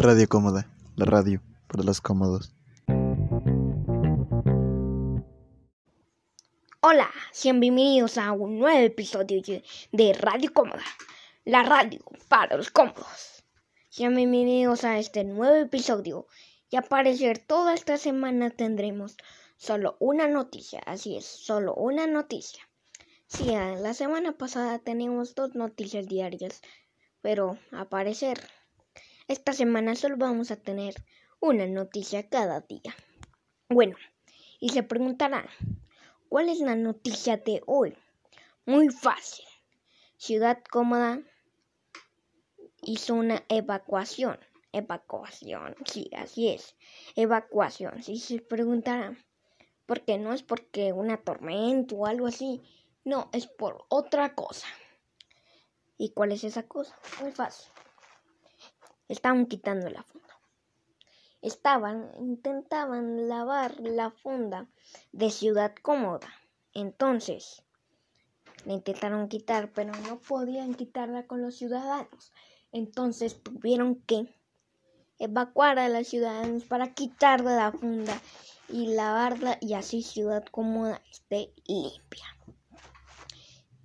Radio Cómoda, la radio para los cómodos. Hola, bienvenidos a un nuevo episodio de Radio Cómoda, la radio para los cómodos. Sean bienvenidos a este nuevo episodio y a parecer toda esta semana tendremos solo una noticia, así es, solo una noticia. Sí, la semana pasada teníamos dos noticias diarias, pero a parecer esta semana solo vamos a tener una noticia cada día. Bueno, y se preguntarán, ¿cuál es la noticia de hoy? Muy fácil. Ciudad Cómoda hizo una evacuación. Evacuación, sí, así es. Evacuación. Si se preguntarán, ¿por qué no es porque una tormenta o algo así? No, es por otra cosa. ¿Y cuál es esa cosa? Muy fácil. Estaban quitando la funda. Estaban, intentaban lavar la funda de Ciudad Cómoda. Entonces, la intentaron quitar, pero no podían quitarla con los ciudadanos. Entonces tuvieron que evacuar a los ciudadanos para quitarle la funda y lavarla y así Ciudad Cómoda esté limpia.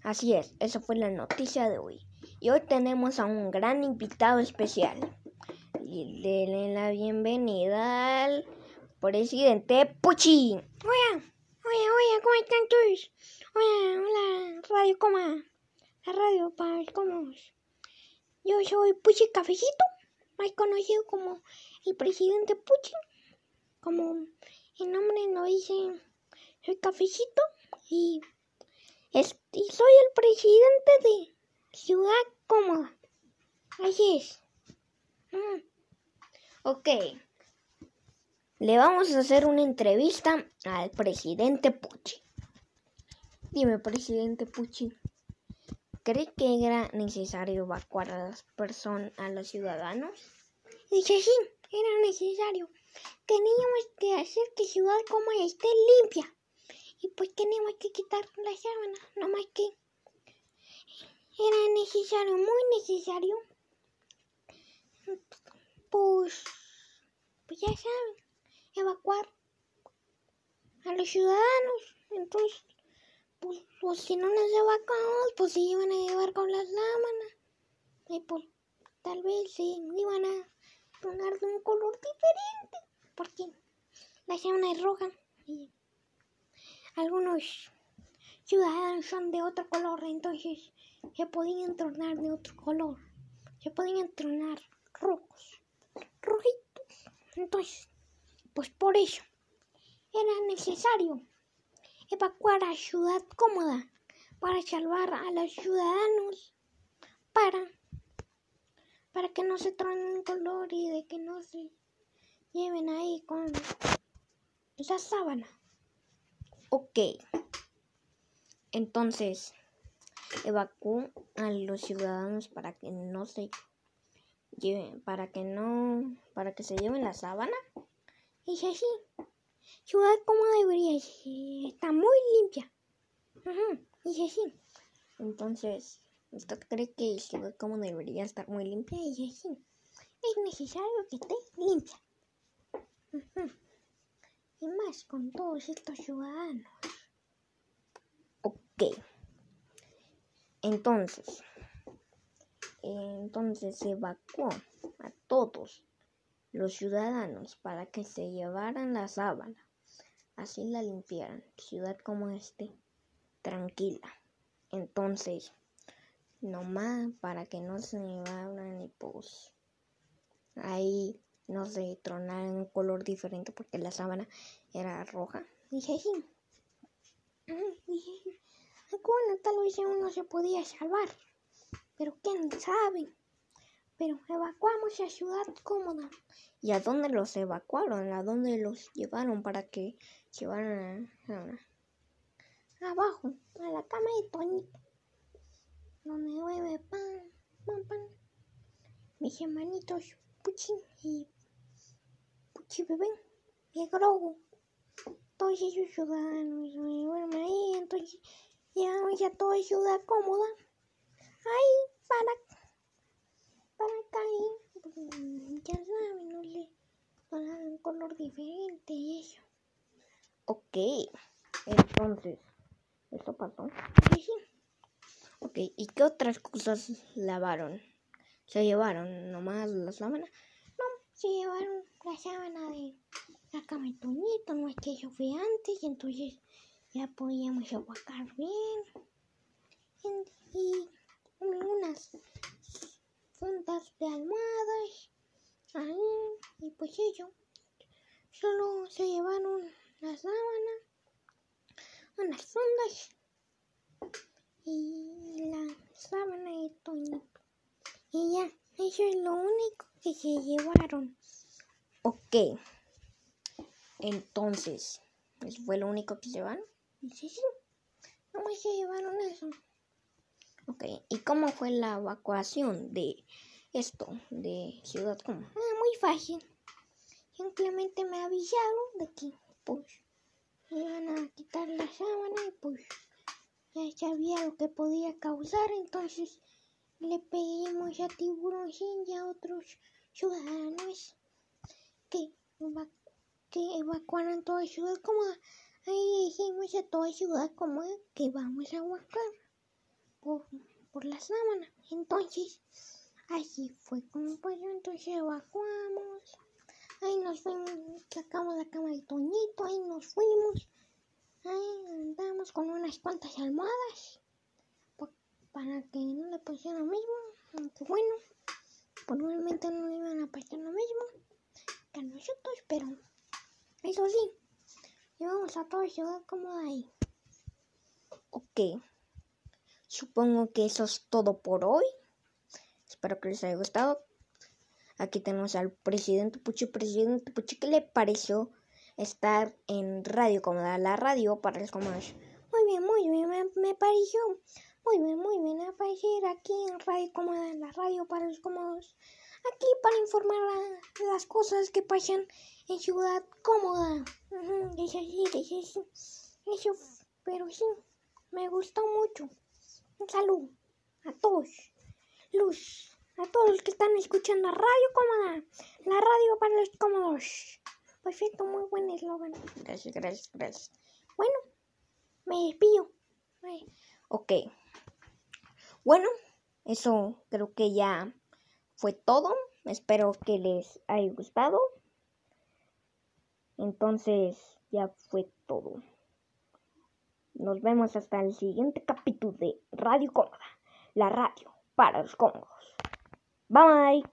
Así es, esa fue la noticia de hoy. Y hoy tenemos a un gran invitado especial. Denle la bienvenida al presidente Puchi. Hola, hola, hola, ¿cómo están todos? Hola, hola, Radio Coma, la radio para los. Yo soy Puchi Cafecito, más conocido como el presidente Puchi. Como el nombre lo dice, soy Cafecito y soy el presidente de Ciudad Cómoda. Así es. Mm. Ok. Le vamos a hacer una entrevista al presidente Puchi. Dime, presidente Puchi, ¿cree que era necesario evacuar a las personas, a los ciudadanos? Dice sí, era necesario. Teníamos que hacer que Ciudad Cómoda esté limpia. Y pues tenemos que quitar la sábana, no más que era necesario, muy necesario. Pues, pues ya saben, evacuar a los ciudadanos. Entonces, pues, pues si no nos evacuamos, pues se iban a llevar con las lámanas. Y pues tal vez se iban a poner de un color diferente. Porque la sábana es roja. Y algunos ciudadanos son de otro color, entonces se podían tornar de otro color. Se podían tornar rojos, rojitos. Entonces, pues por eso era necesario evacuar a Ciudad Cómoda para salvar a los ciudadanos, para, para que no se tornen color y de que no se lleven ahí con esa sábana. Ok. Entonces, evacuó a los ciudadanos para que no se lleven, para que no, para que se lleven la sábana. Y así, ciudad como debería está muy limpia. Y así. Entonces, ¿usted cree que ciudad como debería estar muy limpia? Y así. Es necesario que esté limpia. Y más con todos estos ciudadanos. Ok. Entonces, entonces se evacuó a todos los ciudadanos para que se llevaran la sábana, así la limpiaran, ciudad como este, tranquila. Entonces, nomás para que no se llevaran y pues ahí no se tronaran un color diferente porque la sábana era roja. Dije, tal vez uno se podía salvar, pero quién sabe. Pero evacuamos a Ciudad Cómoda. ¿Y a dónde los evacuaron? ¿A dónde los llevaron para que llevaran a, abajo, a la cama de Toñito? Donde bebe pan, pan, pan. Mis hermanitos Puchi y Puchi Bebé y Grogu. Todos esos ciudadanos duermen ahí, entonces Llegamos ya toda ciudad cómoda. Ahí, para, para acá, ahí. Ya saben. diferente y eso. Ok, entonces, ¿esto pasó? Sí, sí. Ok, ¿y qué otras cosas lavaron? ¿Se llevaron nomás la sábana? No, se llevaron la sábana de la cama no es que eso fue antes, y entonces ya podíamos aguacar bien. Y, unas fundas de almohadas ahí, y pues ello. Solo se llevaron la sábana, unas fundas y la sábana de Toñito. Y ya, eso es lo único que se llevaron. Ok. Entonces, ¿eso fue lo único que se llevaron? Sí, sí. Nomás se llevaron eso. Ok, ¿y cómo fue la evacuación de esto, de Ciudad Como? Ah, muy fácil. Simplemente me avisaron de que, pues, iban a quitar la sábana y, pues, ya sabía lo que podía causar, entonces le pedimos a Tiburón y a otros ciudadanos que, evacuaran toda Ciudad Cómoda. Ahí dijimos a toda Ciudad Cómoda que vamos a evacuar por, por la sábana. Entonces, así fue como pasó. Entonces evacuamos. Ahí nos fuimos, sacamos la cama de Toñito, ahí nos fuimos. Ahí andamos con unas cuantas almohadas para que no le pasara lo mismo. Aunque bueno, probablemente no le iban a pasar lo mismo que a nosotros, pero eso sí, llevamos a toda ciudad como ahí. Ok, supongo que eso es todo por hoy. Espero que les haya gustado. Aquí tenemos al presidente Puchi. Presidente Puchi, ¿qué le pareció estar en Radio Cómoda? La radio para los cómodos. Muy bien, muy bien, me, me pareció muy bien, muy bien. Aparecer aquí en Radio Cómoda, la radio para los cómodos. Aquí para informar a las cosas que pasan en Ciudad Cómoda. es así, es así. Eso, pero sí, me gustó mucho. Un saludo a todos. Luz, a todos los que están escuchando Radio Cómoda. La radio para los cómodos. Perfecto, muy buen eslogan. Gracias, gracias, gracias. Bueno, me despido. Ok. Bueno, eso creo que ya fue todo. Espero que les haya gustado. Entonces, ya fue todo. Nos vemos hasta el siguiente capítulo de Radio Cómoda, la radio para los cómodos. Bye.